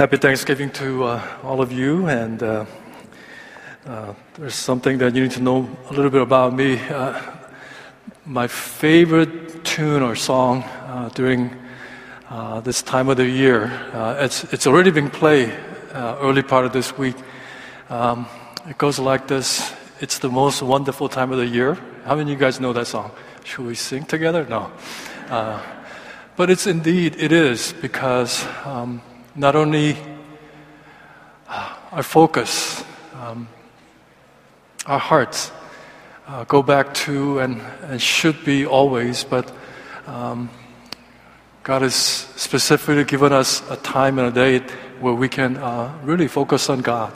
Happy Thanksgiving to uh, all of you. And uh, uh, there's something that you need to know a little bit about me. Uh, my favorite tune or song uh, during uh, this time of the year, it's, it's already been played early part of this week. Um, it goes like this It's the most wonderful time of the year. How many of you guys know that song? Should we sing together? No. but it's indeed, it is, because. Um, not only uh, our focus, um, our hearts uh, go back to and, and, should be always, but um, God has specifically given us a time and a date where we can uh, really focus on God,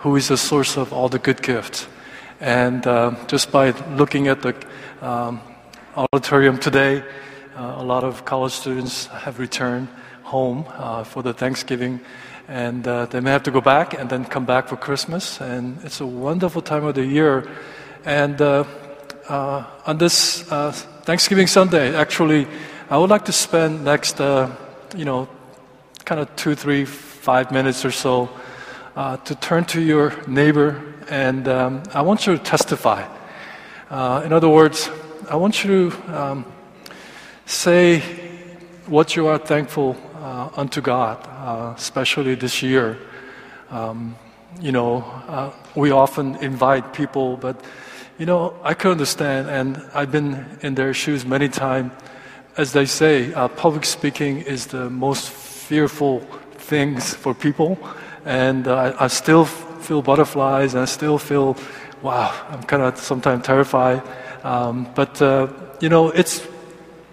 who is the source of all the good gifts. And uh, just by looking at the um, auditorium today, uh, a lot of college students have returned home uh, for the Thanksgiving, and uh, they may have to go back and then come back for Christmas. And it's a wonderful time of the year. And uh, uh on this uh, Thanksgiving Sunday, actually, I would like to spend next, uh, you know, kind of two, three, five minutes or so to turn to your neighbor, and um, I want you to testify. in other words, I want you to um, say what you are thankful uh, unto God, uh, especially this year. Um, you know, uh, we often invite people, but you know, I can understand, and I've been in their shoes many times. As they say, uh, public speaking is the most fearful things for people, and uh, I still feel butterflies, and I still feel, wow, I'm kind of sometimes terrified. Um, but uh, you know, it's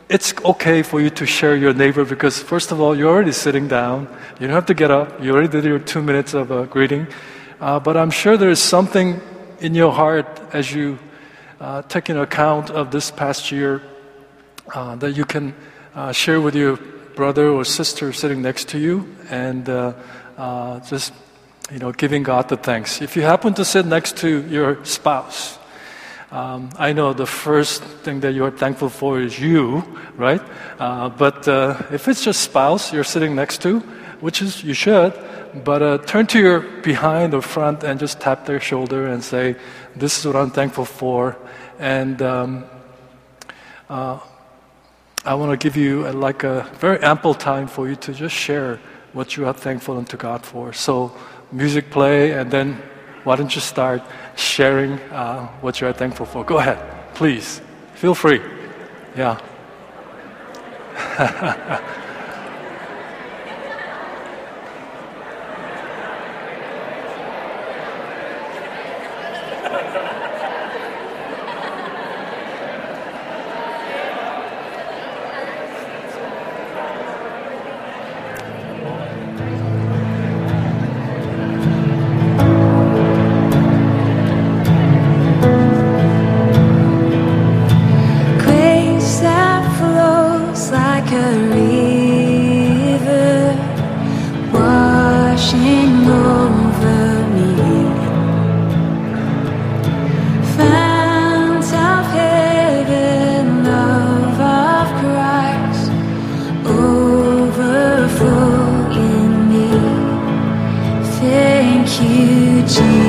it's okay for you to share your neighbor because, first of all, you're already sitting down. You don't have to get up. You already did your two minutes of uh, greeting. Uh, but I'm sure there is something in your heart as you uh, take an account of this past year uh, that you can uh, share with your brother or sister sitting next to you and uh, just you know giving God the thanks. If you happen to sit next to your spouse, um, I know the first thing that you're thankful for is you, right? Uh, but uh, if it's just spouse you're sitting next to, which is you should, but uh, turn to your behind or front and just tap their shoulder and say, "This is what I'm thankful for," and um, uh, I want to give you a, like a very ample time for you to just share what you are thankful unto God for. So, music play, and then why don't you start sharing uh, what you are thankful for? Go ahead, please. Feel free. Yeah. you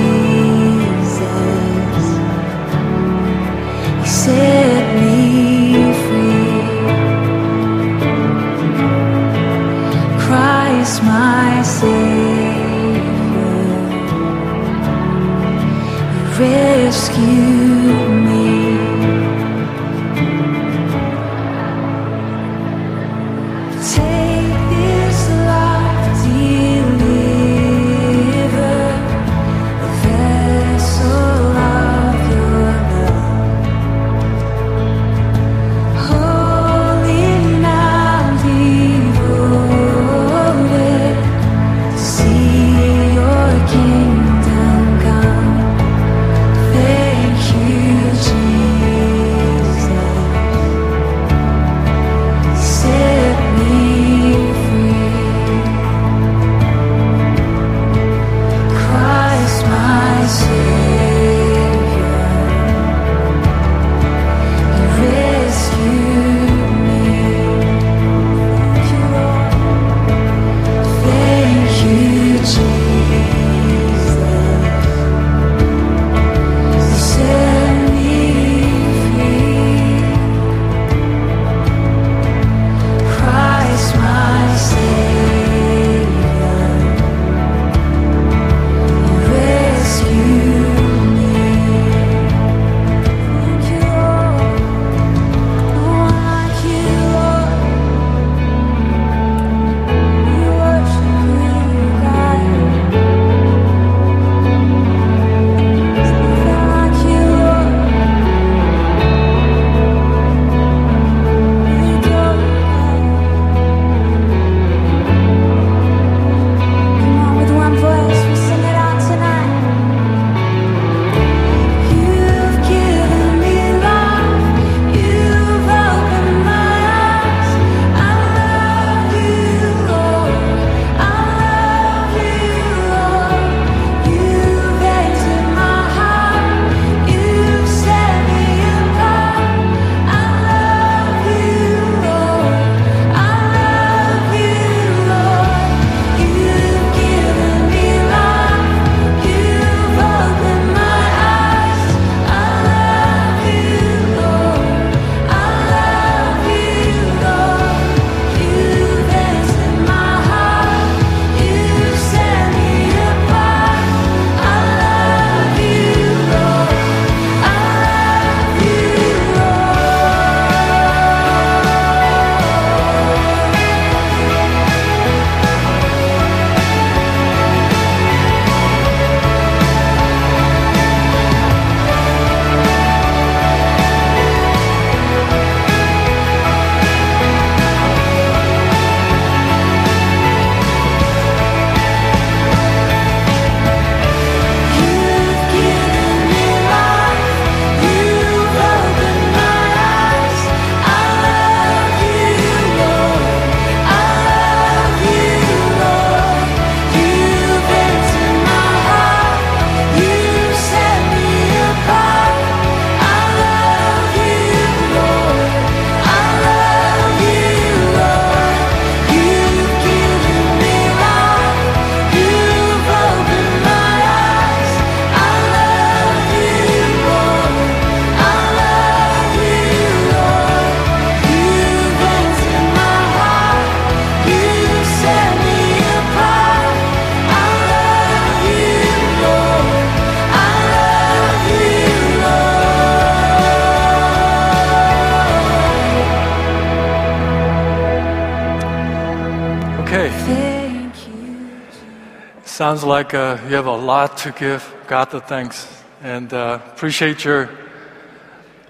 Sounds like uh, you have a lot to give God the thanks. And uh, appreciate your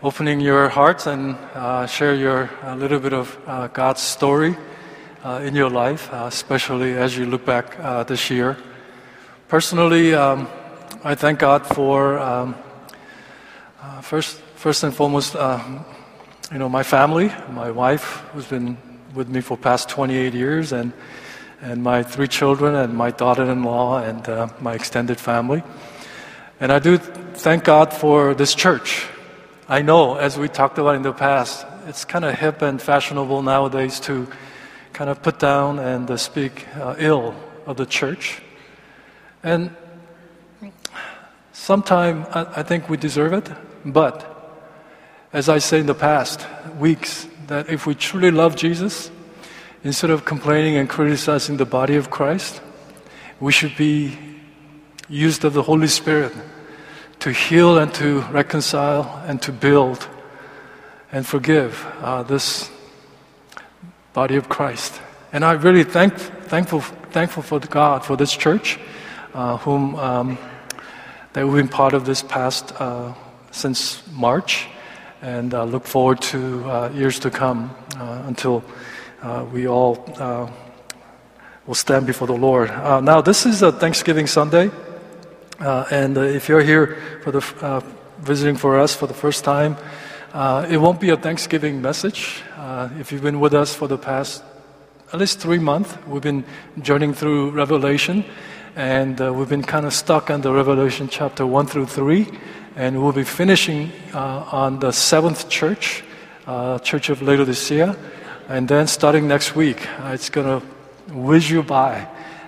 opening your hearts and uh, share your a little bit of uh, God's story uh, in your life, uh, especially as you look back this year. Personally, um, I thank God for um, first, first and foremost, you know, my family, my wife, who's been with me for past 28 years, and and my three children and my daughter-in-law and uh, my extended family. And I do thank God for this church. I know, as we talked about in the past, it's kind of hip and fashionable nowadays to kind of put down and uh, speak uh, ill of the church. And sometimes I, I think we deserve it, but as I say in the past weeks, that if we truly love Jesus, instead of complaining and criticizing the body of Christ, we should be used of the Holy Spirit to heal and to reconcile and to build and forgive uh, this body of Christ. And I'm really thank, thankful, thankful for God for this church, uh, whom um, that we've been part of this past uh, since March, and uh, look forward to uh, years to come uh, until we all uh, will stand before the Lord. Uh, now, this is a Thanksgiving Sunday, and if you're here for the visiting for us for the first time, it won't be a Thanksgiving message. if you've been with us for the past at least three months, we've been journeying through Revelation, and uh, we've been kind of stuck on the Revelation chapter 1 through 3, and we'll be finishing uh, on the seventh church, uh, Church of Laodicea. And then starting next week, uh, it's going to whiz you by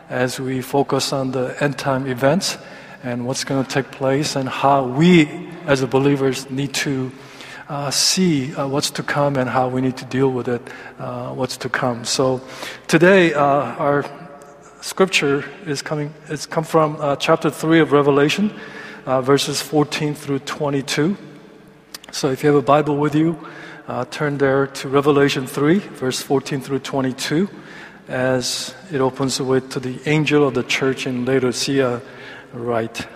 as we focus on the end time events and what's going to take place and how we as believers need to uh, see uh, what's to come and how we need to deal with it, uh, what's to come. So today, uh, our scripture is coming, it's come from uh, chapter 3 of Revelation, verses 14 through 22. So if you have a Bible with you, uh, turn there to Revelation 3, verse 14 through 22, as it opens with to the angel of the church in Laodicea, right.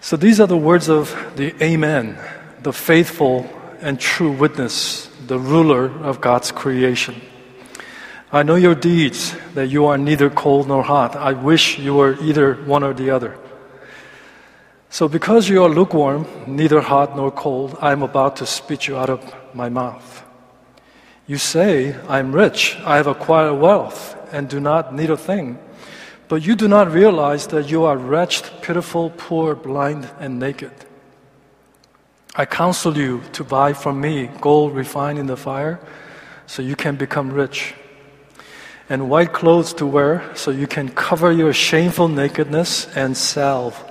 So these are the words of the Amen, the faithful and true witness, the ruler of God's creation. I know your deeds, that you are neither cold nor hot. I wish you were either one or the other. So, because you are lukewarm, neither hot nor cold, I am about to spit you out of my mouth. You say, I am rich, I have acquired wealth, and do not need a thing. But you do not realize that you are wretched, pitiful, poor, blind, and naked. I counsel you to buy from me gold refined in the fire, so you can become rich, and white clothes to wear, so you can cover your shameful nakedness, and salve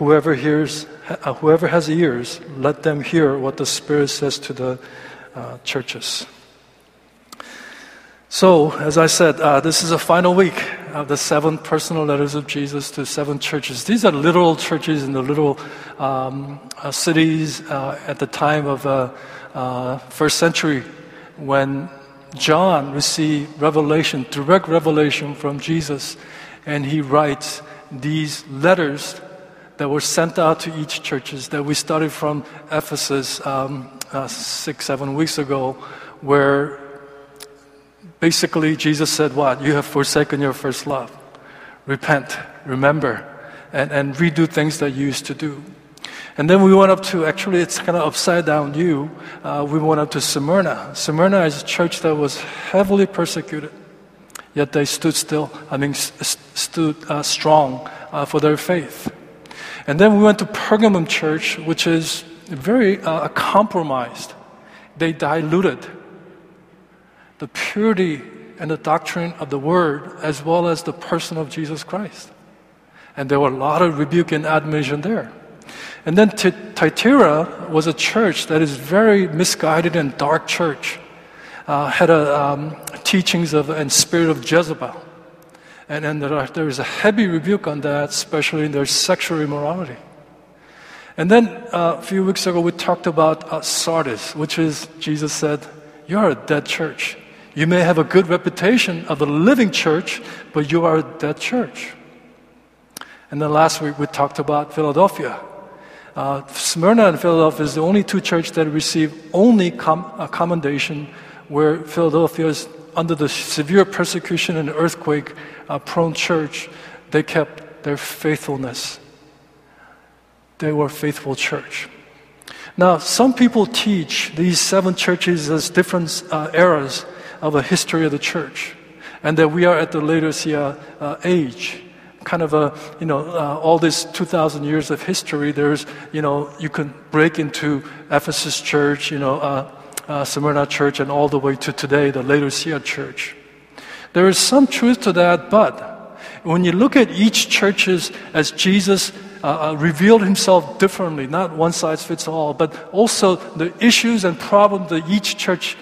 Whoever hears, uh, whoever has ears, let them hear what the Spirit says to the uh, churches. So, as I said, uh, this is a final week of the seven personal letters of Jesus to seven churches. These are literal churches in the little um, uh, cities uh, at the time of uh, uh, first century when John received revelation, direct revelation from Jesus, and he writes these letters that were sent out to each churches that we started from Ephesus um, uh, six, seven weeks ago, where basically Jesus said, What? You have forsaken your first love. Repent, remember, and, and redo things that you used to do. And then we went up to, actually, it's kind of upside down view. Uh, we went up to Smyrna. Smyrna is a church that was heavily persecuted, yet they stood still, I mean, st- stood uh, strong uh, for their faith. And then we went to Pergamum Church, which is very uh, compromised. They diluted the purity and the doctrine of the Word, as well as the person of Jesus Christ. And there were a lot of rebuke and admonition there. And then Thyatira was a church that is very misguided and dark church. Uh, had a, um, teachings of and spirit of Jezebel. And, then there, are, there is a heavy rebuke on that, especially in their sexual immorality. And then uh, a few weeks ago, we talked about uh, Sardis, which is, Jesus said, You're a dead church. You may have a good reputation of a living church, but you are a dead church. And then last week, we talked about Philadelphia. Uh, Smyrna and Philadelphia is the only two churches that receive only com- commendation, where Philadelphia is under the severe persecution and earthquake uh, prone church. They kept their faithfulness they were a faithful church. Now, some people teach these seven churches as different uh, eras of the history of the church, and that we are at the Laodicea uh, age. Kind of a, you know, uh, all this 2,000 years of history, there's, you know, you can break into Ephesus church, you know, uh, Smyrna church, and all the way to today, the Laodicea church. There is some truth to that, but when you look at each churches as Jesus uh, uh, revealed himself differently, not one size fits all, but also the issues and problems that each church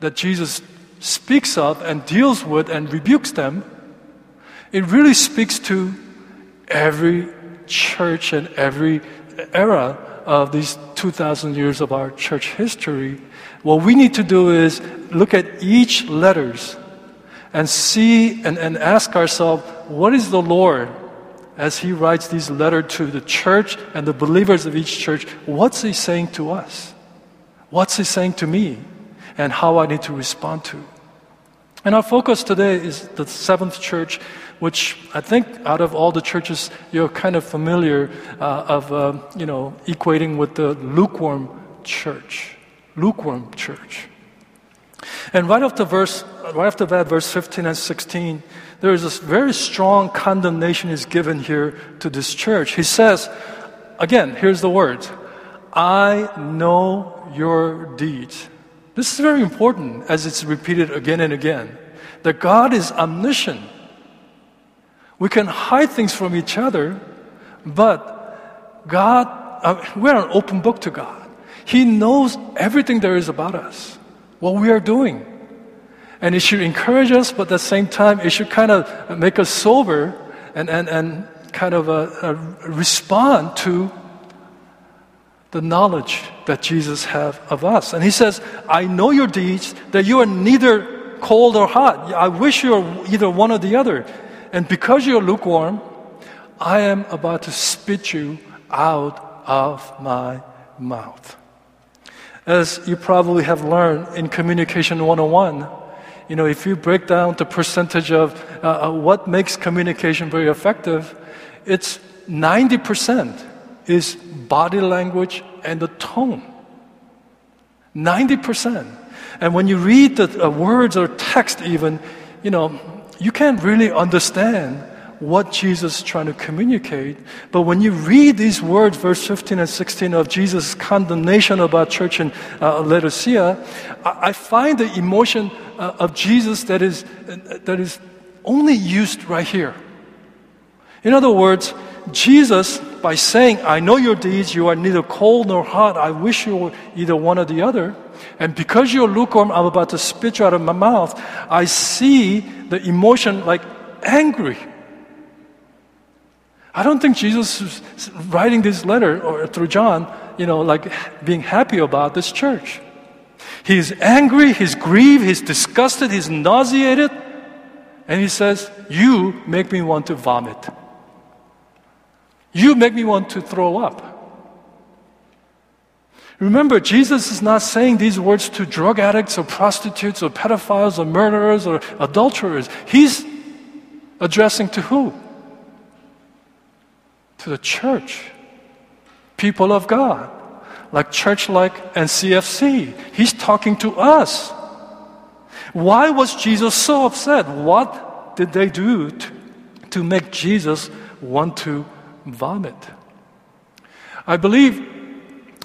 that Jesus speaks of and deals with and rebukes them, it really speaks to every church and every era of these 2,000 years of our church history. What we need to do is look at each letters and see and, and ask ourselves, what is the Lord as he writes these letters to the church and the believers of each church, what's he saying to us? What's he saying to me? And how I need to respond to. And our focus today is the seventh church, which I think out of all the churches, you're kind of familiar uh, of, uh, you know, equating with the lukewarm church. Lukewarm church. And right after verse, right after that, verse 15 and 16, there is a very strong condemnation is given here to this church. He says, again, here's the words I know your deeds. This is very important as it's repeated again and again. That God is omniscient. We can hide things from each other, but God, uh, we're an open book to God. He knows everything there is about us, what we are doing. And it should encourage us, but at the same time, it should kind of make us sober and, and, and kind of uh, uh, respond to the knowledge that Jesus has of us. And he says, I know your deeds, that you are neither cold or hot. I wish you were either one or the other. And because you're lukewarm, I am about to spit you out of my mouth. As you probably have learned in Communication 101, you know, if you break down the percentage of uh, uh what makes communication very effective, it's 90% is body language and the tone. 90%. And when you read the uh, words or text, even, you know, you can't really understand what Jesus is trying to communicate. But when you read these words, verse 15 and 16 of Jesus' condemnation about church in uh, Laodicea, I, I, find the emotion uh, of Jesus that is, uh, that is only used right here. In other words, Jesus, by saying, I know your deeds, you are neither cold nor hot, I wish you were either one or the other. And because you're lukewarm, I'm about to spit you out of my mouth. I see the emotion like angry. I don't think Jesus is writing this letter or through John, you know, like being happy about this church. He's angry, he's grieved, he's disgusted, he's nauseated, and he says, You make me want to vomit. You make me want to throw up. Remember, Jesus is not saying these words to drug addicts or prostitutes or pedophiles or murderers or adulterers. He's addressing to who? To the church, people of God, like church like and CFC. He's talking to us. Why was Jesus so upset? What did they do to, to make Jesus want to vomit? I believe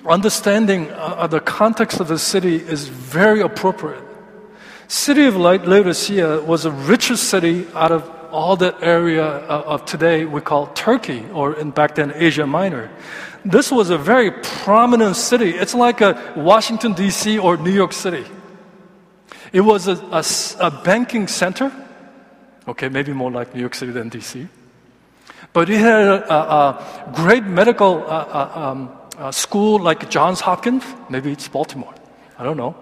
understanding uh, the context of the city is very appropriate. City of Light, Laodicea was the richest city out of all that area of, today we call Turkey, or in back then Asia Minor. This was a very prominent city. It's like a Washington D.C. or New York City. It was a, a, a banking center. Okay, maybe more like New York City than D.C. But it had a, a great medical uh, uh, um, uh, school like Johns Hopkins. Maybe it's Baltimore. I don't know.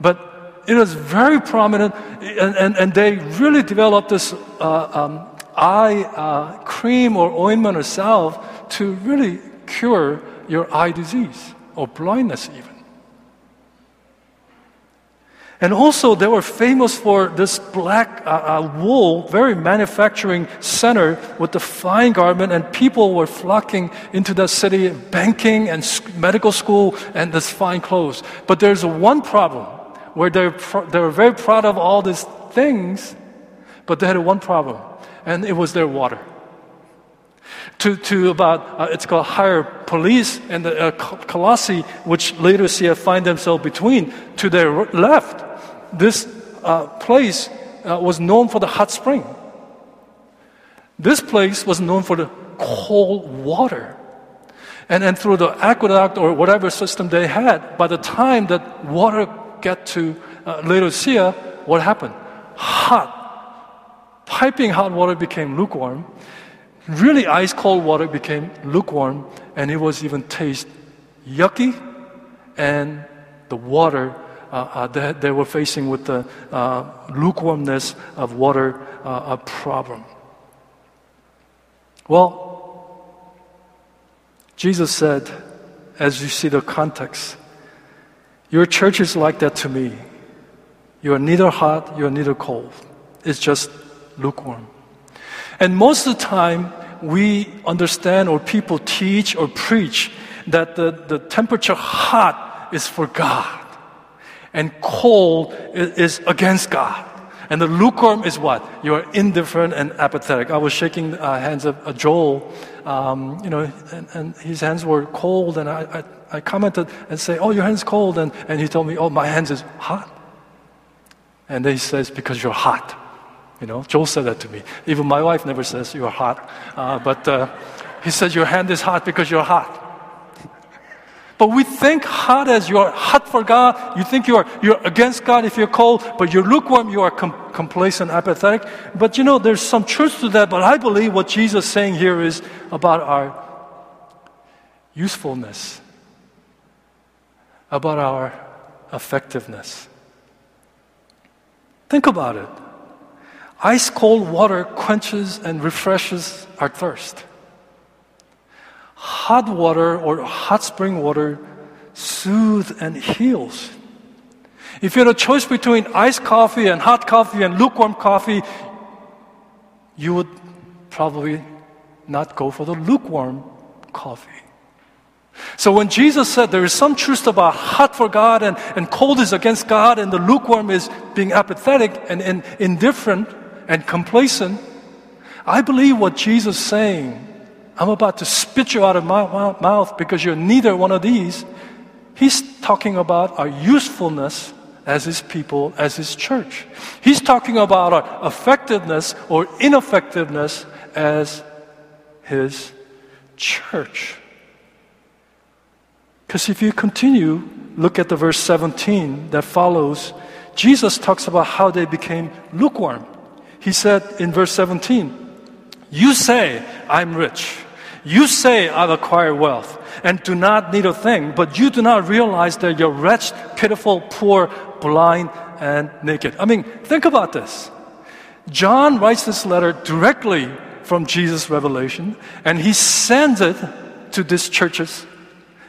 But it was very prominent, and, and, and they really developed this uh, um, eye uh, cream or ointment or salve to really cure your eye disease or blindness, even. And also, they were famous for this black uh, uh, wool, very manufacturing center with the fine garment, and people were flocking into that city, banking and medical school, and this fine clothes. But there's one problem where they they were very proud of all these things, but they had one problem, and it was their water. To, to about, uh, it's called Hierapolis and the uh, Colossae, which Laodicea find themselves between, to their left, this uh, place uh, was known for the hot spring. This place was known for the cold water. And then through the aqueduct or whatever system they had, by the time that water get to uh, Laodicea, what happened? Hot. Piping hot water became lukewarm. Really ice cold water became lukewarm, and it was even taste yucky, and the water uh, uh, that they were facing with the uh, lukewarmness of water uh, a problem. Well, Jesus said, as you see the context, your church is like that to me. You are neither hot, you are neither cold. It's just lukewarm. And most of the time, we understand or people teach or preach that the, the temperature hot is for God and cold is, against God. And the lukewarm is what? You are indifferent and apathetic. I was shaking uh, hands of uh, Joel, um, you know, and, and, his hands were cold, and I, I, I, commented and say, "Oh, your hand's cold," and, and he told me, "Oh, my hands is hot." And then he says, "Because you're hot." You know, Joel said that to me. Even my wife never says you're hot, uh, but uh, he said your hand is hot because you're hot. But we think hot as you're hot for God. You think you're, you're against God if you're cold, but you're lukewarm, you are com- complacent, apathetic. But you know, there's some truth to that. But I believe what Jesus is saying here is about our usefulness, about our effectiveness. Think about it. Ice cold water quenches and refreshes our thirst hot water or hot spring water soothes and heals. If you had a choice between iced coffee and hot coffee and lukewarm coffee, you would probably not go for the lukewarm coffee. So when Jesus said there is some truth about hot for God and, and cold is against God and the lukewarm is being apathetic and, and indifferent and complacent, I believe what Jesus is saying I'm about to spit you out of my mouth because you're neither one of these. He's talking about our usefulness as His people, as His church. He's talking about our effectiveness or ineffectiveness as His church. Because if you continue, look at the verse 17 that follows, Jesus talks about how they became lukewarm. He said in verse 17, You say, I'm rich. You say, I've acquired wealth and do not need a thing, but you do not realize that you're wretched, pitiful, poor, blind, and naked. I mean, think about this. John writes this letter directly from Jesus' revelation, and he sends it to these churches.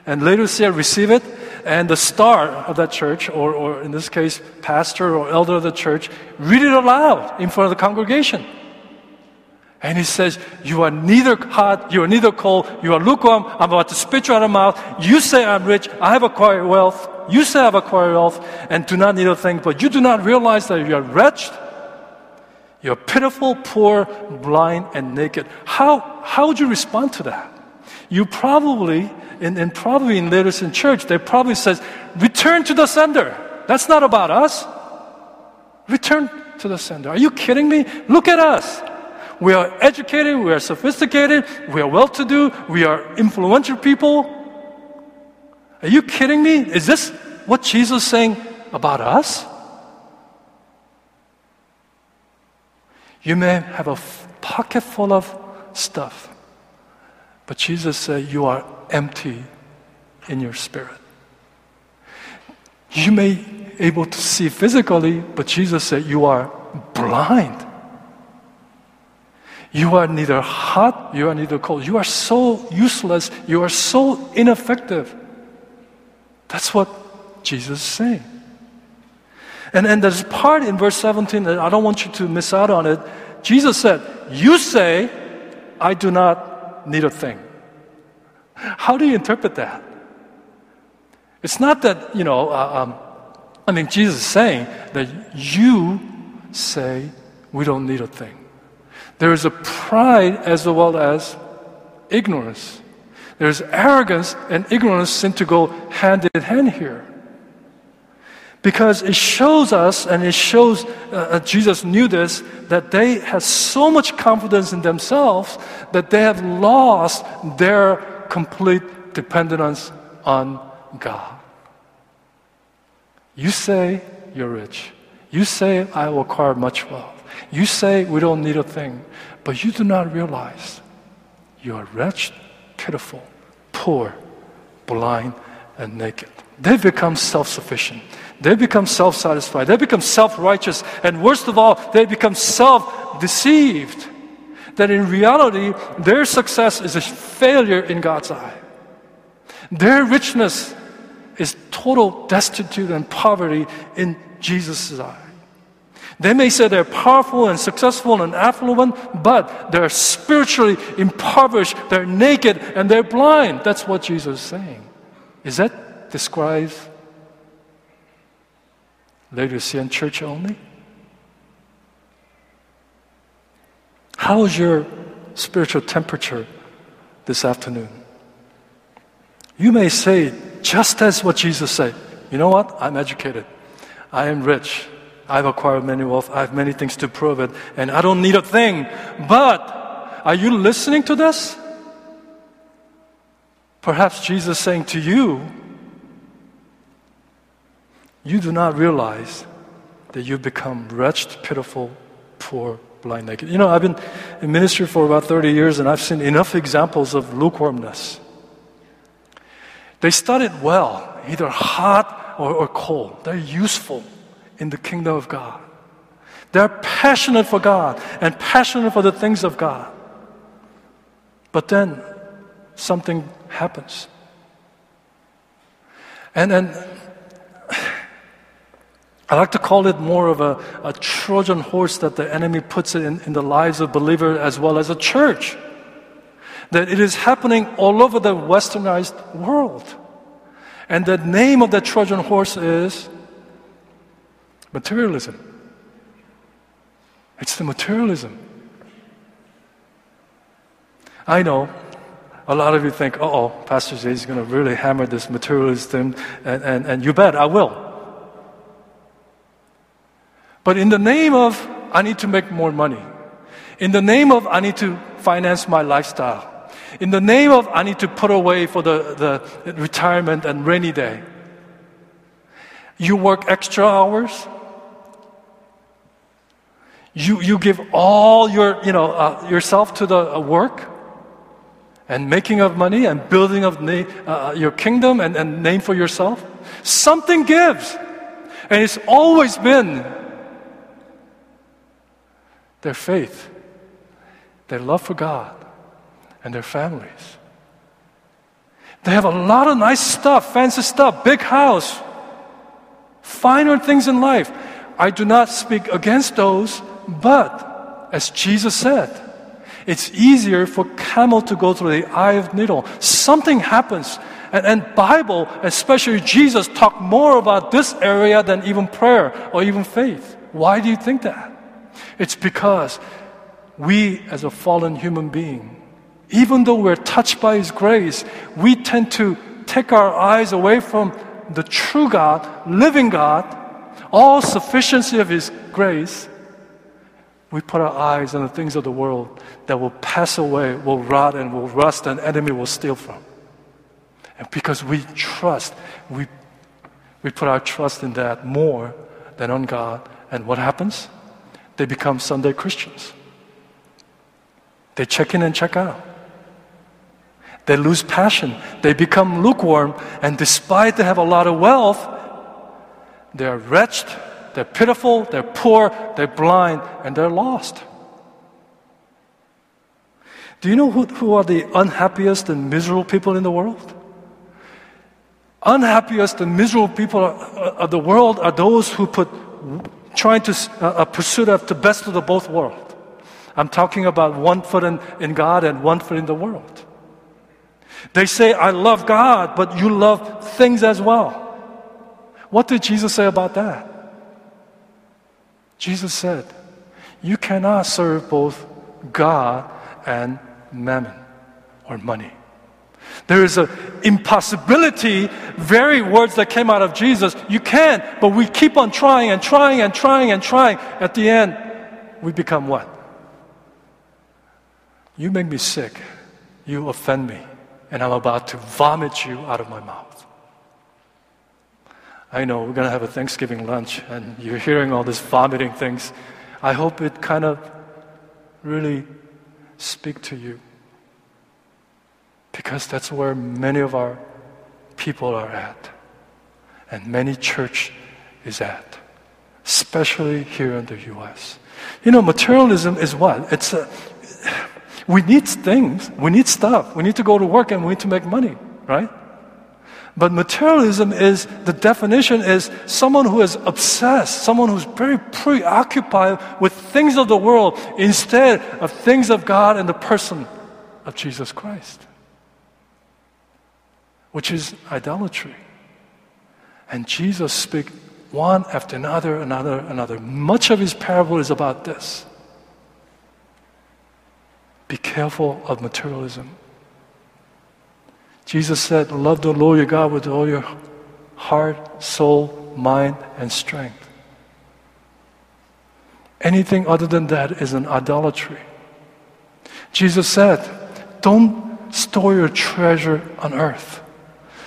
And Laodicea receive it, and the star of that church, or, or in this case, pastor or elder of the church, read it aloud in front of the congregation. And he says, You are neither hot, you are neither cold, you are lukewarm, I'm about to spit you out of mouth. You say I'm rich, I have acquired wealth. You say I've acquired wealth and do not need a thing, but you do not realize that you are wretched, you're pitiful, poor, blind, and naked. How, how would you respond to that? You probably, and, and probably in leaders in church, they probably says, return to the sender. That's not about us. Return to the sender. Are you kidding me? Look at us. We are educated, we are sophisticated, we are well to do, we are influential people. Are you kidding me? Is this what Jesus is saying about us? You may have a pocket full of stuff, but Jesus said you are empty in your spirit. You may able to see physically, but Jesus said you are blind. You are neither hot, you are neither cold. You are so useless, you are so ineffective. That's what Jesus is saying. And, and there's part in verse 17 that I don't want you to miss out on it. Jesus said, You say, I do not need a thing. How do you interpret that? It's not that, you know, uh, um, I mean, Jesus is saying that you say we don't need a thing. There is a pride as well as ignorance. There's arrogance and ignorance seem to go hand in hand here. Because it shows us, and it shows uh, uh Jesus knew this, that they have so much confidence in themselves that they have lost their complete dependence on God. You say you're rich. You say I will acquire much wealth. You say we don't need a thing. But you do not realize you are wretched, pitiful, poor, blind, and naked. They become self sufficient. They become self satisfied. They become self righteous. And worst of all, they become self deceived. That in reality, their success is a failure in God's eye. Their richness is total destitute and poverty in Jesus' eye. They may say they're powerful and successful and affluent, but they're spiritually impoverished, they're naked, and they're blind. That's what Jesus is saying. Is that describes Laodicean church only? How is your spiritual temperature this afternoon? You may say, just as what Jesus said, you know what? I'm educated. I am rich. I've acquired many wealth. I have many things to prove it, and I don't need a thing. But are you listening to this? Perhaps Jesus is saying to you, you do not realize that you've become wretched, pitiful, poor, blind, naked. You know, I've been in ministry for about 30 years and I've seen enough examples of lukewarmness. They started well, either hot or, or cold. They're useful in the kingdom of God. They're passionate for God and passionate for the things of God. But then something happens. And then I like to call it more of a, a Trojan horse that the enemy puts in, in the lives of believers as well as a church. That it is happening all over the westernized world. And the name of the Trojan horse is materialism. It's the materialism. I know a lot of you think, oh, Pastor Jay is going to really hammer this materialism, and, and, and you bet I will. But in the name of, I need to make more money. In the name of, I need to finance my lifestyle. In the name of, I need to put away for the, the retirement and rainy day. You work extra hours. You, you give all your, you know, uh, yourself to the uh, work and making of money and building of na- uh, your kingdom and, and name for yourself. Something gives. And it's always been their faith, their love for God, and their families. They have a lot of nice stuff, fancy stuff, big house, finer things in life. I do not speak against those, but as Jesus said, it's easier for camel to go through the eye of needle. Something happens. And, and Bible, especially Jesus, talk more about this area than even prayer or even faith. Why do you think that? It's because we, as a fallen human being, even though we're touched by His grace, we tend to take our eyes away from the true God, living God, all sufficiency of His grace, we put our eyes on the things of the world that will pass away, will rot, and will rust, and enemy will steal from. And because we trust, we, we put our trust in that more than on God. And what happens? They become Sunday Christians. They check in and check out. They lose passion. They become lukewarm. And despite they have a lot of wealth, they're wretched, they're pitiful, they're poor, they're blind, and they're lost. Do you know who, who are the unhappiest and miserable people in the world? Unhappiest and miserable people of the world are those who put trying to uh, pursue the best of the both worlds. I'm talking about one foot in, in God and one foot in the world. They say, I love God, but you love things as well. What did Jesus say about that? Jesus said, You cannot serve both God and mammon or money. There is an impossibility, very words that came out of Jesus. You can, but we keep on trying and trying and trying and trying. At the end, we become what? You make me sick. You offend me. And I'm about to vomit you out of my mouth. I know we're going to have a Thanksgiving lunch and you're hearing all these vomiting things. I hope it kind of really speak to you. Because that's where many of our people are at. And many church is at. Especially here in the US. You know, materialism is what? It's a, we need things, we need stuff, we need to go to work and we need to make money, right? But materialism is, the definition is someone who is obsessed, someone who's very preoccupied with things of the world instead of things of God and the person of Jesus Christ, which is idolatry. And Jesus speaks one after another, another, another. Much of his parable is about this. Be careful of materialism. Jesus said, Love the Lord your God with all your heart, soul, mind, and strength. Anything other than that is an idolatry. Jesus said, Don't store your treasure on earth,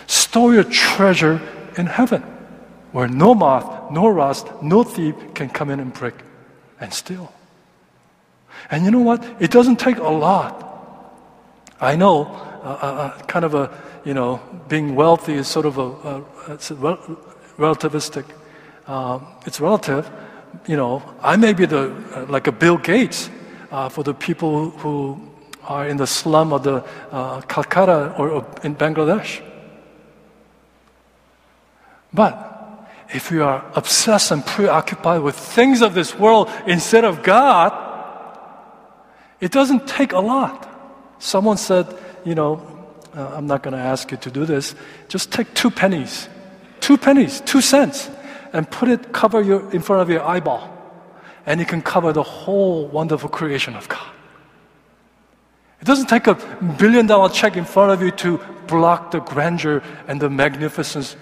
store your treasure in heaven, where no moth, no rust, no thief can come in and break and steal. And you know what? It doesn't take a lot. I know kind of a, you know, being wealthy is sort of a, a it's a relativistic. Um, it's relative. You know, I may be the uh, like a Bill Gates uh, for the people who are in the slum of the uh, Calcutta or, or in Bangladesh. But if we are obsessed and preoccupied with things of this world instead of God, it doesn't take a lot. Someone said, you know, uh, I'm not going to ask you to do this. Just take two pennies, two pennies, two cents, and put it, cover your, in front of your eyeball. And it can cover the whole wonderful creation of God. It doesn't take a billion dollar check in front of you to block the grandeur and the magnificence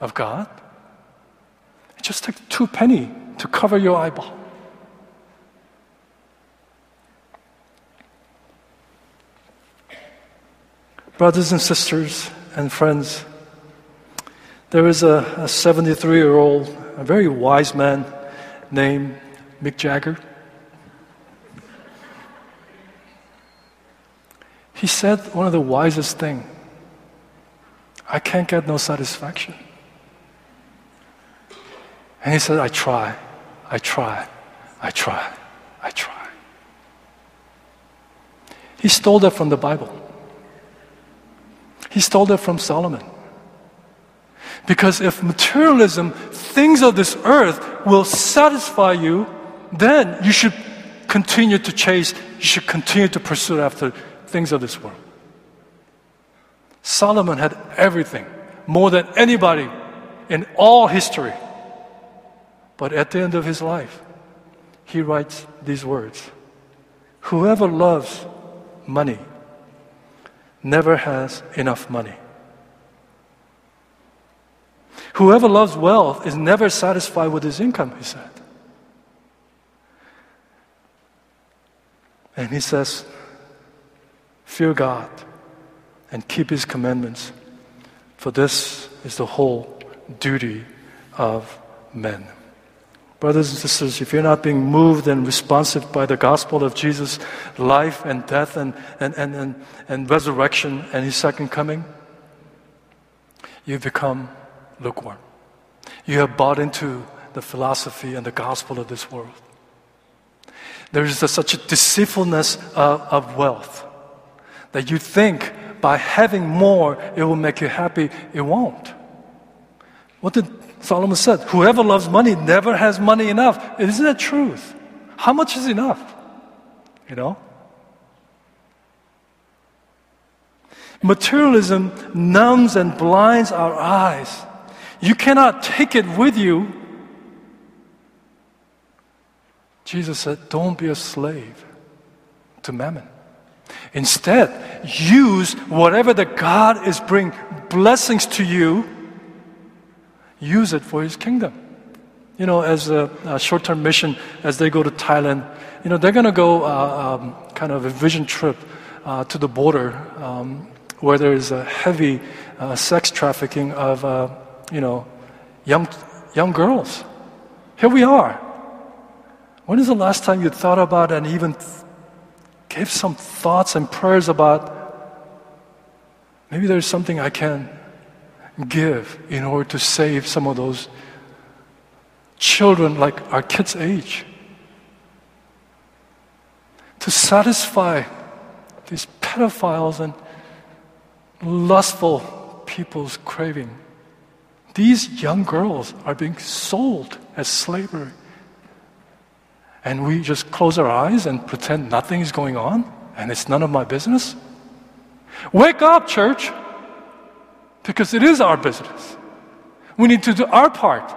of God. It just takes two penny to cover your eyeball. Brothers and sisters and friends, there is a 73 year old, a very wise man named Mick Jagger. He said one of the wisest things I can't get no satisfaction. And he said, I try, I try, I try, I try. He stole that from the Bible. He stole that from Solomon. Because if materialism, things of this earth, will satisfy you, then you should continue to chase, you should continue to pursue after things of this world. Solomon had everything, more than anybody in all history. But at the end of his life, he writes these words Whoever loves money never has enough money. Whoever loves wealth is never satisfied with his income, he said. And he says, Fear God and keep his commandments, for this is the whole duty of men. Brothers and sisters, if you're not being moved and responsive by the gospel of Jesus' life and death and, and, and, and, and resurrection and his second coming, you become lukewarm. You have bought into the philosophy and the gospel of this world. There is a, such a deceitfulness of, of wealth that you think by having more it will make you happy. It won't. What did Solomon said? Whoever loves money never has money enough. Isn't that truth? How much is enough? You know? Materialism numbs and blinds our eyes. You cannot take it with you. Jesus said, Don't be a slave to mammon. Instead, use whatever the God is bringing blessings to you, use it for His kingdom. You know, as a, a short term mission, as they go to Thailand, you know, they're going to go uh, um, kind of a vision trip uh, to the border um, where there is a heavy uh, sex trafficking of, uh, you know, young, young girls. Here we are. When is the last time you thought about and even gave some thoughts and prayers about maybe there's something I can give in order to save some of those children like our kids' age? To satisfy these pedophiles and lustful people's craving. These young girls are being sold as slavery. And we just close our eyes and pretend nothing is going on and it's none of my business? Wake up, church! Because it is our business. We need to do our part.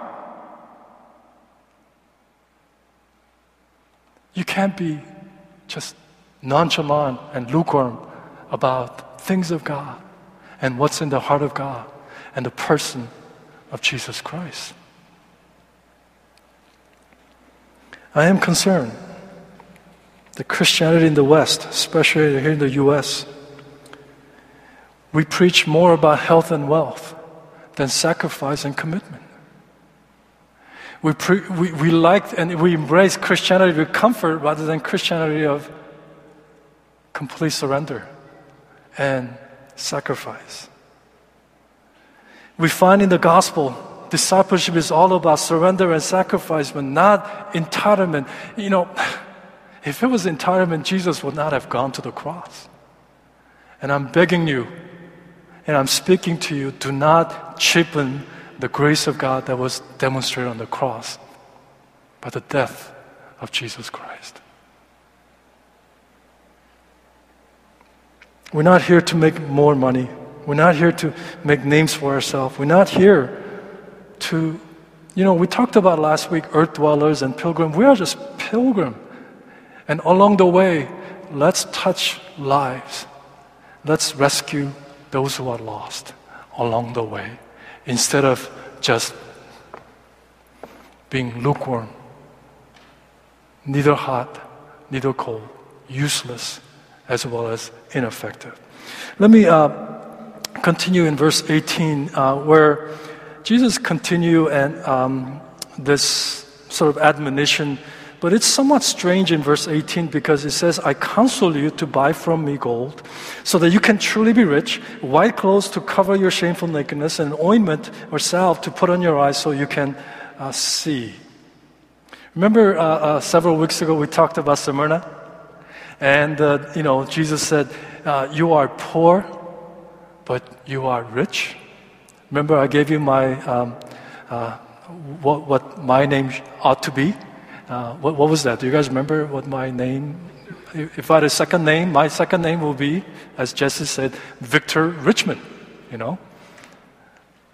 You can't be just nonchalant and lukewarm about things of God and what's in the heart of God and the person of Jesus Christ. I am concerned that Christianity in the West, especially here in the US, we preach more about health and wealth than sacrifice and commitment. We, pre- we, we like and we embrace Christianity with comfort rather than Christianity of complete surrender and sacrifice. We find in the gospel, discipleship is all about surrender and sacrifice, but not entitlement. You know, if it was entitlement, Jesus would not have gone to the cross. And I'm begging you, and I'm speaking to you, do not cheapen the grace of God that was demonstrated on the cross by the death of Jesus Christ. We're not here to make more money. We're not here to make names for ourselves. We're not here to, you know, we talked about last week earth dwellers and pilgrim. We are just pilgrim. And along the way, let's touch lives. Let's rescue those who are lost along the way instead of just being lukewarm, neither hot, neither cold, useless, as well as ineffective. Let me uh, continue in verse 18, uh, where Jesus continue and um, this sort of admonition, but it's somewhat strange in verse 18 because it says, "I counsel you to buy from me gold, so that you can truly be rich, white clothes to cover your shameful nakedness, and ointment or salve to put on your eyes, so you can uh, see." Remember, uh, uh several weeks ago we talked about Smyrna, and uh, you know Jesus said, uh, "You are poor." but you are rich. Remember, I gave you my um, uh, what, what my name ought to be. Uh, what, what was that? Do you guys remember what my name? If I had a second name, my second name will be, as Jesse said, Victor Richmond. You know,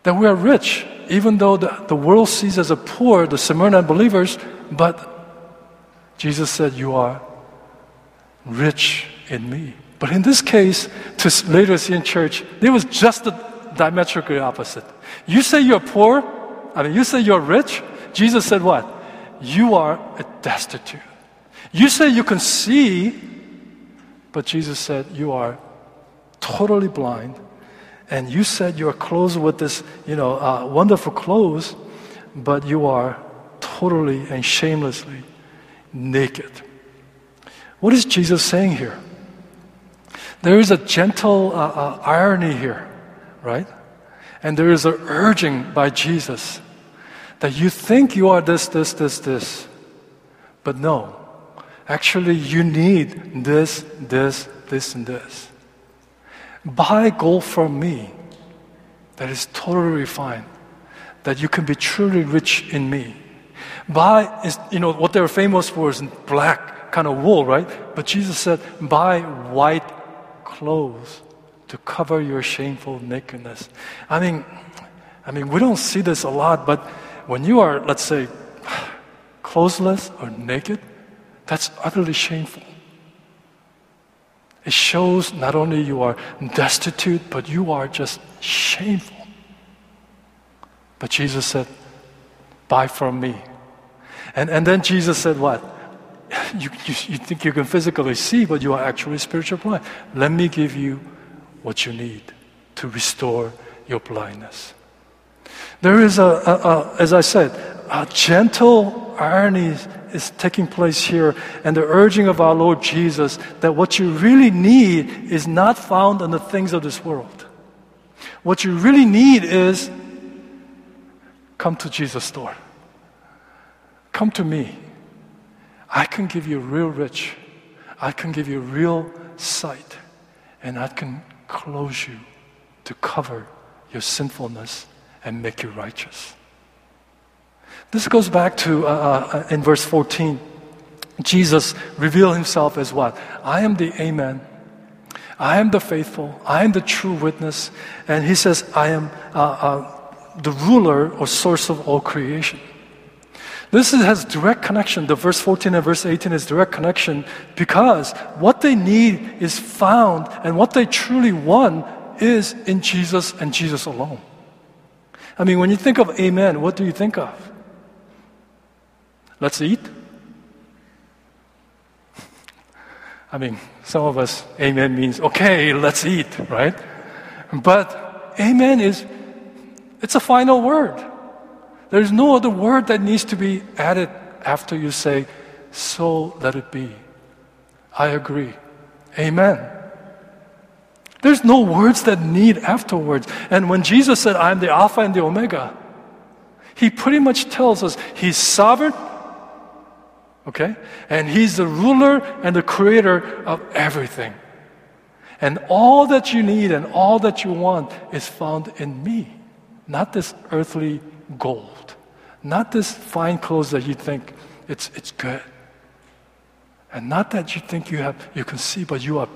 that we are rich, even though the, the world sees us as poor the Smyrna believers, but Jesus said, "You are rich in me." But in this case, to Laodicean church, it was just the diametrically opposite. You say you're poor, I mean, you say you're rich. Jesus said what? You are a destitute. You say you can see, but Jesus said you are totally blind. And you said you are clothed with this, you know, uh, wonderful clothes, but you are totally and shamelessly naked. What is Jesus saying here? There is a gentle uh, uh, irony here, right? And there is an urging by Jesus that you think you are this, this, this, this. But no, actually, you need this, this, this, and this. Buy gold from me that is totally refined, that you can be truly rich in me. Buy is, you know, what they're famous for is black kind of wool, right? But Jesus said, buy white clothes to cover your shameful nakedness. I mean, I mean, we don't see this a lot, but when you are, let's say, clothesless or naked, that's utterly shameful. It shows not only you are destitute, but you are just shameful. But Jesus said, Buy from me. And, and then Jesus said, What? You, you, you think you can physically see, but you are actually spiritual blind. Let me give you what you need to restore your blindness. There is a, a, a as I said, a gentle irony is taking place here, and the urging of our Lord Jesus that what you really need is not found in the things of this world. What you really need is come to Jesus' door. Come to me. I can give you real rich. I can give you real sight. And I can close you to cover your sinfulness and make you righteous. This goes back to uh, uh, in verse 14. Jesus revealed himself as what? I am the Amen. I am the faithful. I am the true witness. And he says, I am uh, uh the ruler or source of all creation. This has direct connection. The verse 14 and verse 18 is direct connection because what they need is found and what they truly want is in Jesus and Jesus alone. I mean, when you think of amen, what do you think of? Let's eat? I mean, some of us, amen means, okay, let's eat, right? But amen is, it's a final word. There's no other word that needs to be added after you say, so let it be. I agree. Amen. There's no words that need afterwards. And when Jesus said, I'm the Alpha and the Omega, he pretty much tells us he's sovereign, okay? And he's the ruler and the creator of everything. And all that you need and all that you want is found in me, not this earthly gold. Not this fine clothes that you think it's, it's good. And not that you think you have you can see, but you are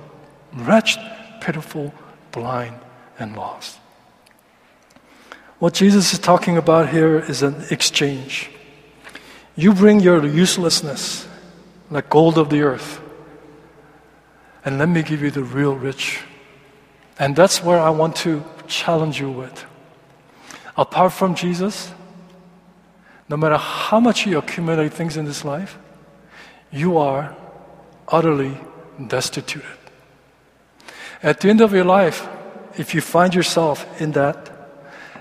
wretched, pitiful, blind, and lost. What Jesus is talking about here is an exchange. You bring your uselessness, like gold of the earth, and let me give you the real rich. And that's where I want to challenge you with. Apart from Jesus, no matter how much you accumulate things in this life, you are utterly destitute. At the end of your life, if you find yourself in that,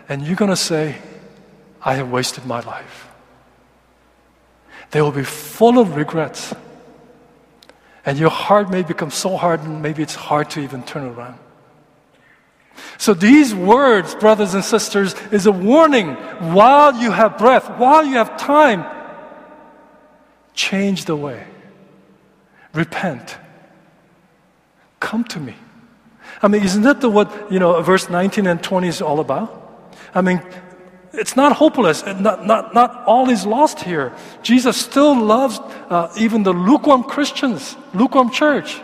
and you're going to say, I have wasted my life, they will be full of regrets. And your heart may become so hardened, maybe it's hard to even turn around. So these words, brothers and sisters, is a warning while you have breath, while you have time, change the way. Repent. Come to me. I mean, isn't that the what, you know, verse 19 and 20 is all about? I mean, it's not hopeless. Not, not, not all is lost here. Jesus still loves uh, even the lukewarm Christians, lukewarm church.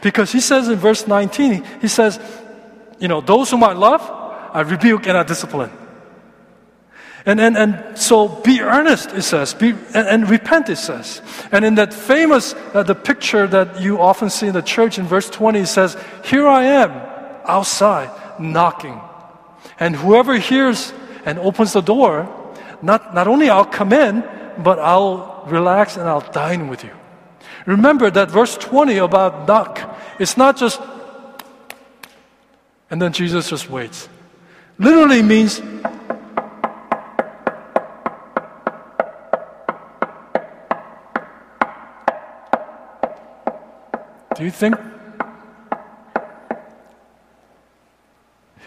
Because he says in verse 19, he says, you know, those whom I love, I rebuke and I discipline. And, and, and so be earnest, it says, be, and, and repent, it says. And in that famous, uh, the picture that you often see in the church in verse 20, it says, Here I am outside knocking. And whoever hears and opens the door, not, not only I'll come in, but I'll relax and I'll dine with you. Remember that verse 20 about knock. It's not just, and then Jesus just waits. Literally means, do you think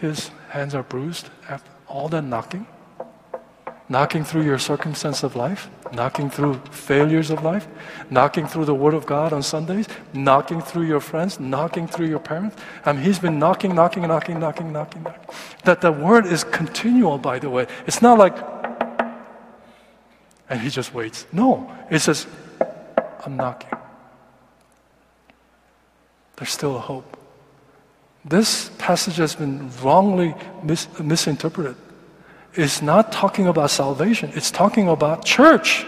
his hands are bruised after all that knocking? knocking through your circumstance of life, knocking through failures of life, knocking through the Word of God on Sundays, knocking through your friends, knocking through your parents. I mean, He's been knocking, knocking, knocking, knocking, knocking, knocking. That the Word is continual, by the way. It's not like, and He just waits. No, it says, I'm knocking. There's still a hope. This passage has been wrongly mis- misinterpreted It's not talking about salvation, it's talking about church.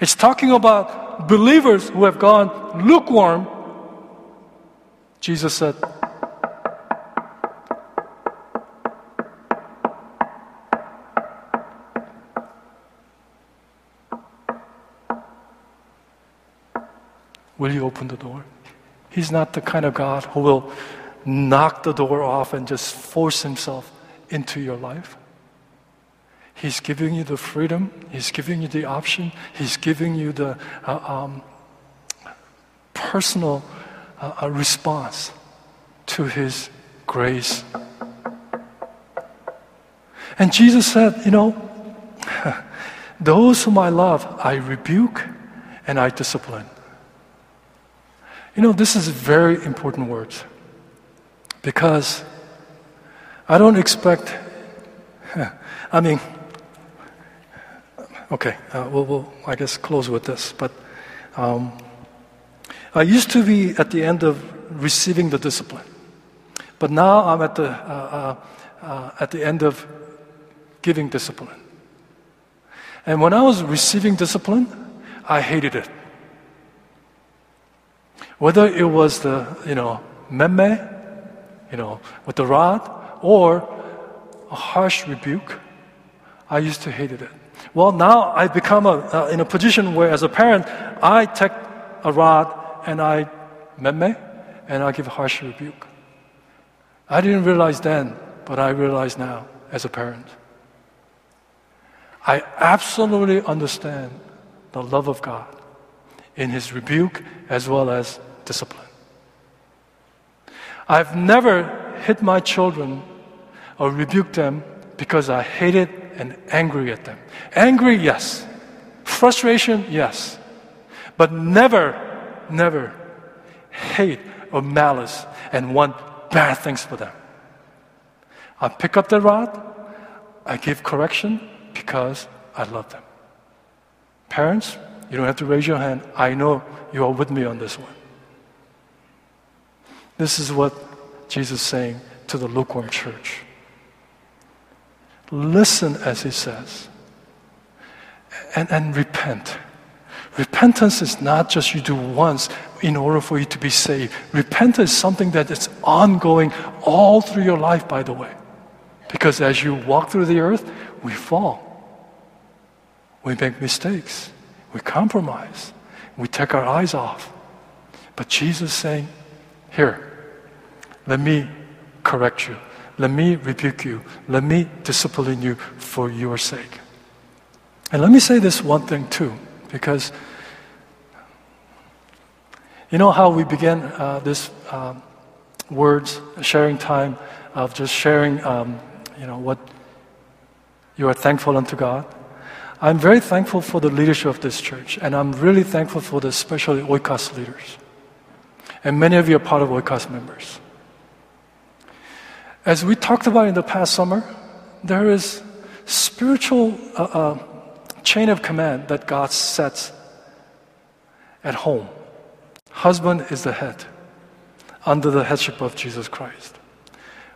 It's talking about believers who have gone lukewarm. Jesus said, Will you open the door? He's not the kind of God who will knock the door off and just force himself into your life. He's giving you the freedom, He's giving you the option, He's giving you the uh, um, personal uh, response to His grace. And Jesus said, You know, those whom I love, I rebuke and I discipline. You know, this is very important words because I don't expect, I mean, Okay, uh, we'll, we'll, I guess, close with this. But um, I used to be at the end of receiving the discipline, but now I'm at the, uh, uh, uh, at the end of giving discipline. And when I was receiving discipline, I hated it. Whether it was the, you know, memme, you know, with the rod, or a harsh rebuke, I used to hate it. Well, now I've become a, uh, in a position where, as a parent, I take a rod and I meme and I give a harsh rebuke. I didn't realize then, but I realize now as a parent. I absolutely understand the love of God in His rebuke as well as discipline. I've never hit my children or rebuked them because I hated and angry at them. Angry, yes. Frustration, yes. But never, never hate or malice and want bad things for them. I pick up the rod, I give correction because I love them. Parents, you don't have to raise your hand. I know you are with me on this one. This is what Jesus is saying to the lukewarm church. Listen as he says. And, and repent. Repentance is not just you do once in order for you to be saved. Repentance is something that is ongoing all through your life, by the way. Because as you walk through the earth, we fall. We make mistakes. We compromise. We take our eyes off. But Jesus is saying, Here, let me correct you. Let me rebuke you. Let me discipline you for your sake. And let me say this one thing too, because you know how we began uh, this um, words sharing time of just sharing, um, you know, what you are thankful unto God. I'm very thankful for the leadership of this church, and I'm really thankful for the especially Oikos leaders. And many of you are part of Oikos members. As we talked about in the past summer, there is spiritual uh, uh, chain of command that God sets at home. Husband is the head, under the headship of Jesus Christ.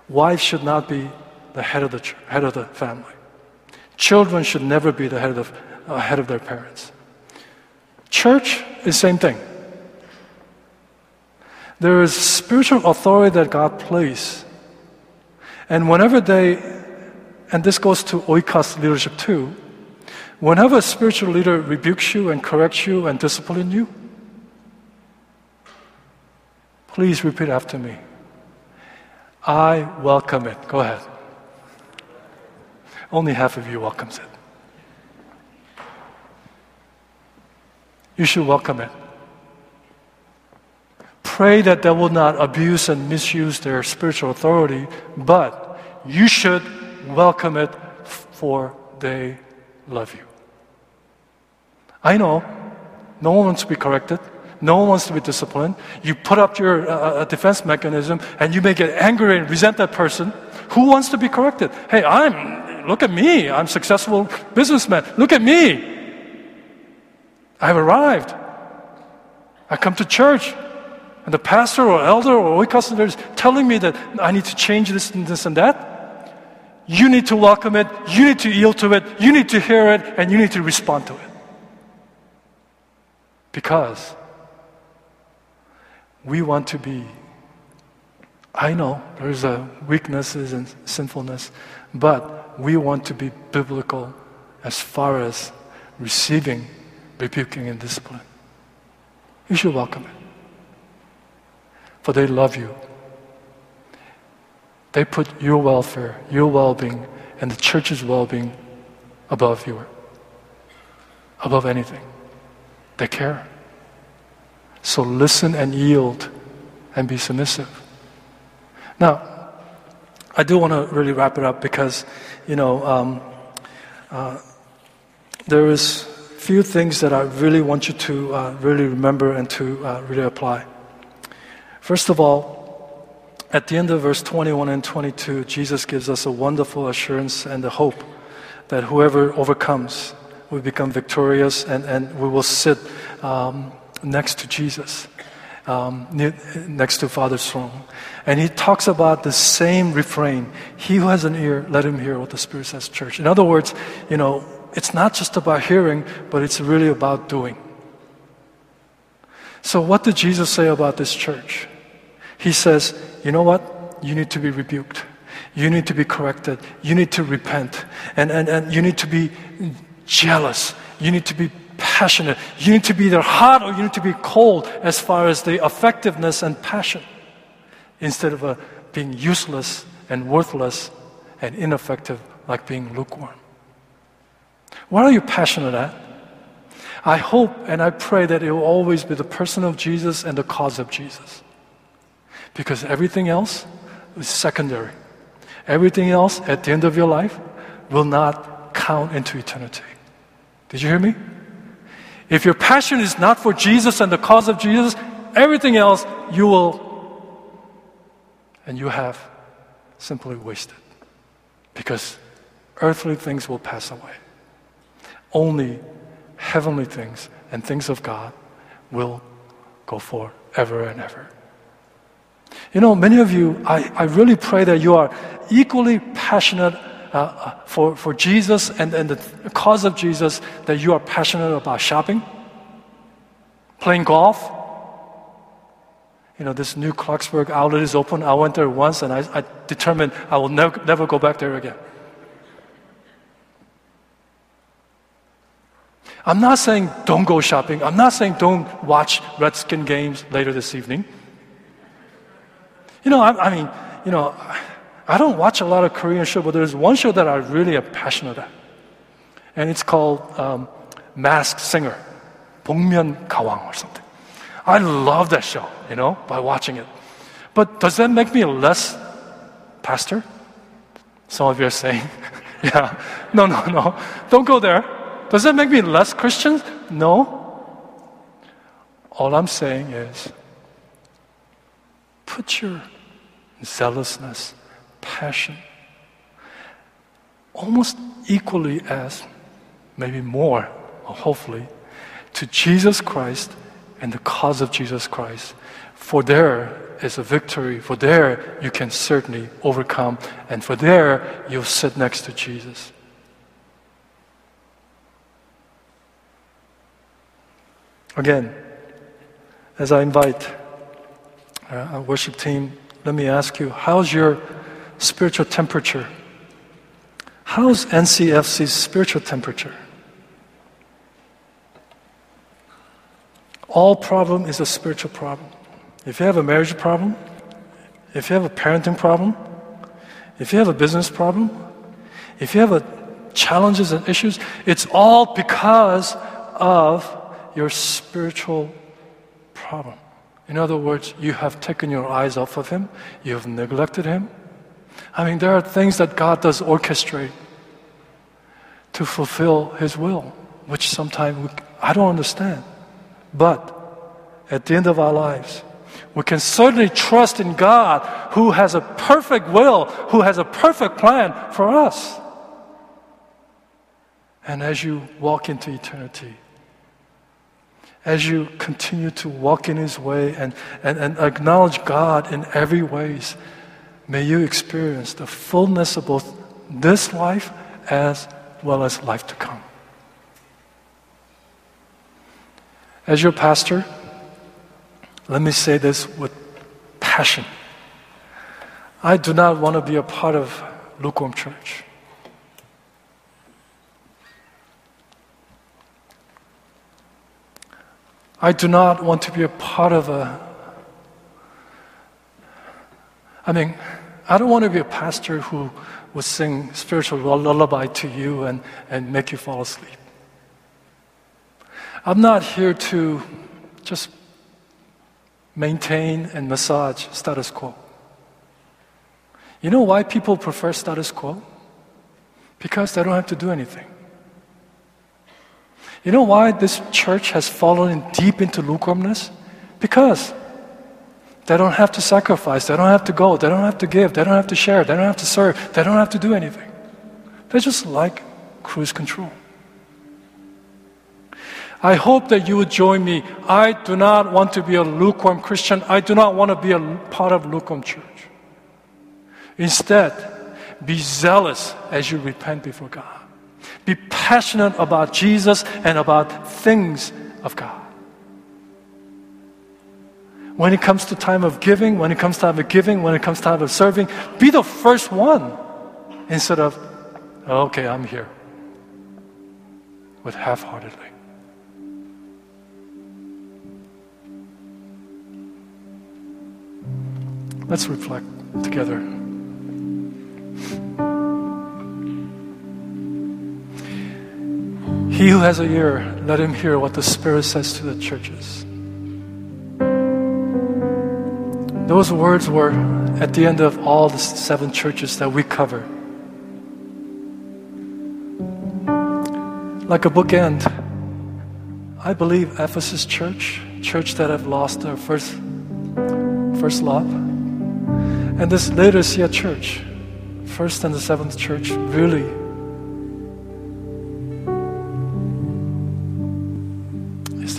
Wife should not be the head of the head of the family. Children should never be the head of uh, head of their parents. Church is the same thing. There is spiritual authority that God placed and whenever they, and this goes to Oikos leadership too, Whenever a spiritual leader rebukes you and corrects you and disciplines you, please repeat after me. I welcome it. Go ahead. Only half of you welcomes it. You should welcome it. Pray that they will not abuse and misuse their spiritual authority, but you should welcome it for they love you. I know no one wants to be corrected. No one wants to be disciplined. You put up your uh, uh defense mechanism and you may get angry and resent that person. Who wants to be corrected? Hey, I'm, look at me. I'm successful businessman. Look at me. I've arrived. I come to church. And the pastor or elder or oikos is telling me that I need to change this and this and that. You need to welcome it. You need to yield to it. You need to hear it and you need to respond to it. Because we want to be. I know there's a weaknesses and sinfulness, but we want to be biblical as far as receiving rebuking and discipline. You should welcome it. For they love you. They put your welfare, your well being, and the church's well being above your, above anything. They care. So listen and yield and be submissive. Now, I do want to really wrap it up because, you know, um, uh, there is few things that I really want you to uh, really remember and to uh, really apply. First of all, at the end of verse 21 and 22, Jesus gives us a wonderful assurance and a hope that whoever overcomes will become victorious and, and we will sit um, next to Jesus, um, next to Father's throne. And he talks about the same refrain He who has an ear, let him hear what the Spirit says, church. In other words, you know, it's not just about hearing, but it's really about doing. So, what did Jesus say about this church? He says, you know what? You need to be rebuked. You need to be corrected. You need to repent. And, and, and you need to be jealous. You need to be passionate. You need to be either hot or you need to be cold as far as the effectiveness and passion instead of uh, being useless and worthless and ineffective like being lukewarm. What are you passionate at? I hope and I pray that it will always be the person of Jesus and the cause of Jesus. Because everything else is secondary. Everything else at the end of your life will not count into eternity. Did you hear me? If your passion is not for Jesus and the cause of Jesus, everything else you will and you have simply wasted. Because earthly things will pass away. Only heavenly things and things of God will go for ever and ever. You know, many of you, I, I really pray that you are equally passionate uh, uh, for, for Jesus and, and the cause of Jesus, that you are passionate about shopping, playing golf. You know, this new Clarksburg outlet is open. I went there once and I, I determined I will never, never go back there again. I'm not saying don't go shopping. I'm not saying don't watch Redskin games later this evening. You know, I, I mean, you know, I don't watch a lot of Korean shows, but there's one show that I really am passionate at. And it's called um, Masked Singer, Bongmyeon Gawang or something. I love that show, you know, by watching it. But does that make me a less pastor? Some of you are saying, yeah. No, no, no. Don't go there. Does that make me less Christian? No. All I'm saying is, put your zealousness, passion, almost equally as, maybe more, hopefully, to Jesus Christ and the cause of Jesus Christ. For there is a victory. For there you can certainly overcome. And for there you'll sit next to Jesus. Again, as I invite uh, our worship team let me ask you how's your spiritual temperature? How's NCFC's spiritual temperature? All problem is a spiritual problem. If you have a marriage problem, if you have a parenting problem, if you have a business problem, if you have a challenges and issues, it's all because of your spiritual problem. In other words, you have taken your eyes off of Him, you have neglected Him. I mean, there are things that God does orchestrate to fulfill His will, which sometimes I don't understand. But at the end of our lives, we can certainly trust in God who has a perfect will, who has a perfect plan for us. And as you walk into eternity, as you continue to walk in His way and, and, and acknowledge God in every ways, may you experience the fullness of both this life as well as life to come. As your pastor, let me say this with passion. I do not want to be a part of lukewarm church. I do not want to be a part of a. I mean, I don't want to be a pastor who would sing spiritual lullaby to you and, and make you fall asleep. I'm not here to just maintain and massage status quo. You know why people prefer status quo? Because they don't have to do anything. You know why this church has fallen deep into lukewarmness? Because they don't have to sacrifice, they don't have to go, they don't have to give, they don't have to share, they don't have to serve, they don't have to do anything. They just like cruise control. I hope that you would join me. I do not want to be a lukewarm Christian. I do not want to be a part of lukewarm church. Instead, be zealous as you repent before God. Be passionate about Jesus and about things of God. When it comes to time of giving, when it comes to time of giving, when it comes to time of serving, be the first one instead of, okay, I'm here with half heartedly. Let's reflect together. He who has a ear, let him hear what the Spirit says to the churches. Those words were at the end of all the seven churches that we cover. Like a bookend, I believe Ephesus church, church that have lost their first, first love, and this Laodicea church, first and the seventh church, really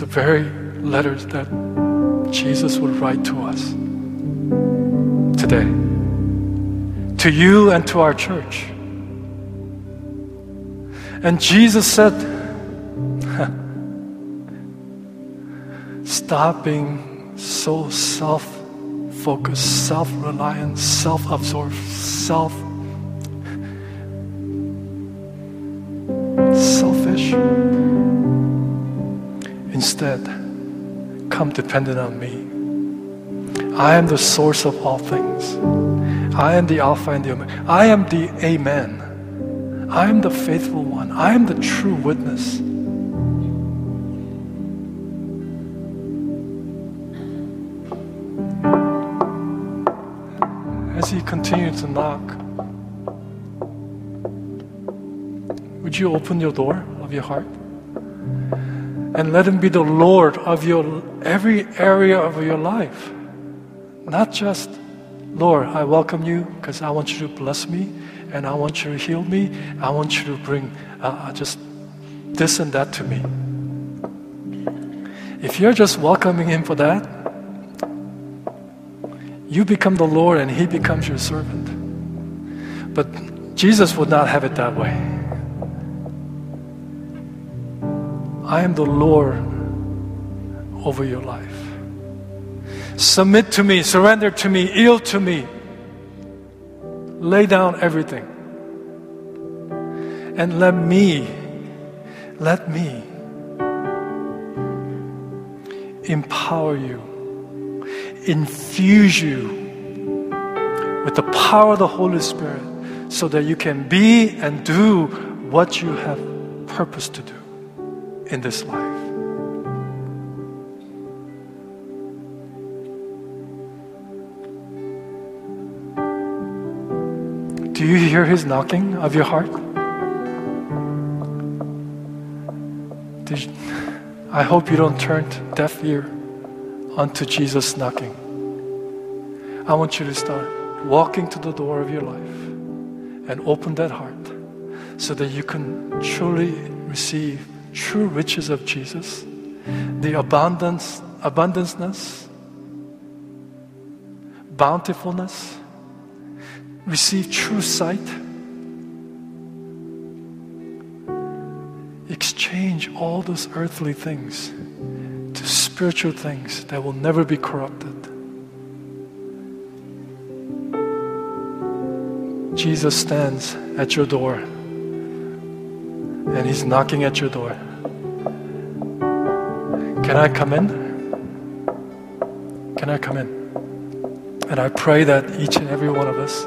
the very letters that Jesus would write to us today, to you and to our church. And Jesus said, Stop being so self focused, self reliant, self absorbed, self selfish. Instead, come dependent on me. I am the source of all things. I am the Alpha and the Omega. I am the Amen. I am the faithful one. I am the true witness. As He continued to knock, would you open your door of your heart? And let Him be the Lord of your every area of your life. Not just, Lord, I welcome you because I want you to bless me and I want you to heal me. I want you to bring uh, uh, just this and that to me. If you're just welcoming Him for that, you become the Lord and He becomes your servant. But Jesus would not have it that way. I am the Lord over your life. Submit to me, surrender to me, yield to me. Lay down everything. And let me, let me empower you, infuse you with the power of the Holy Spirit so that you can be and do what you have purpose to do in this life. Do you hear his knocking of your heart? You, I hope you don't turn deaf ear unto Jesus knocking. I want you to start walking to the door of your life and open that heart so that you can truly receive true riches of Jesus, the abundance, abundanceness, bountifulness, receive true sight, exchange all those earthly things to spiritual things that will never be corrupted. Jesus stands at your door and He's knocking at your door. Can I come in? Can I come in? And I pray that each and every one of us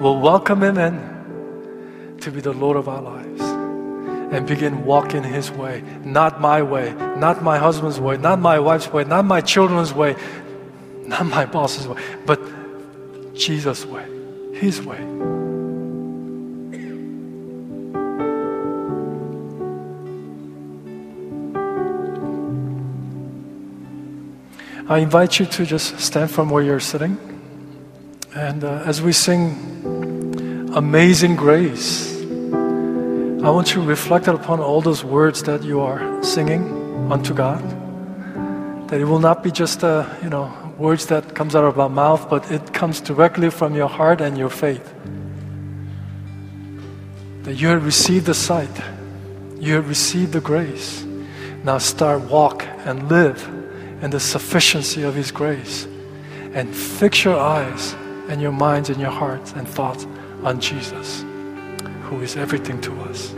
will welcome Him in to be the Lord of our lives and begin walking His way. Not my way, not my husband's way, not my wife's way, not my children's way, not my boss's way, but Jesus' way, His way. I invite you to just stand from where you're sitting. And uh, as we sing Amazing Grace, I want you to reflect upon all those words that you are singing unto God. That it will not be just, uh, you know, words that comes out of our mouth, but it comes directly from your heart and your faith. That you have received the sight, you have received the grace. Now start walk and live and the sufficiency of His grace. And fix your eyes and your minds and your hearts and thoughts on Jesus, who is everything to us.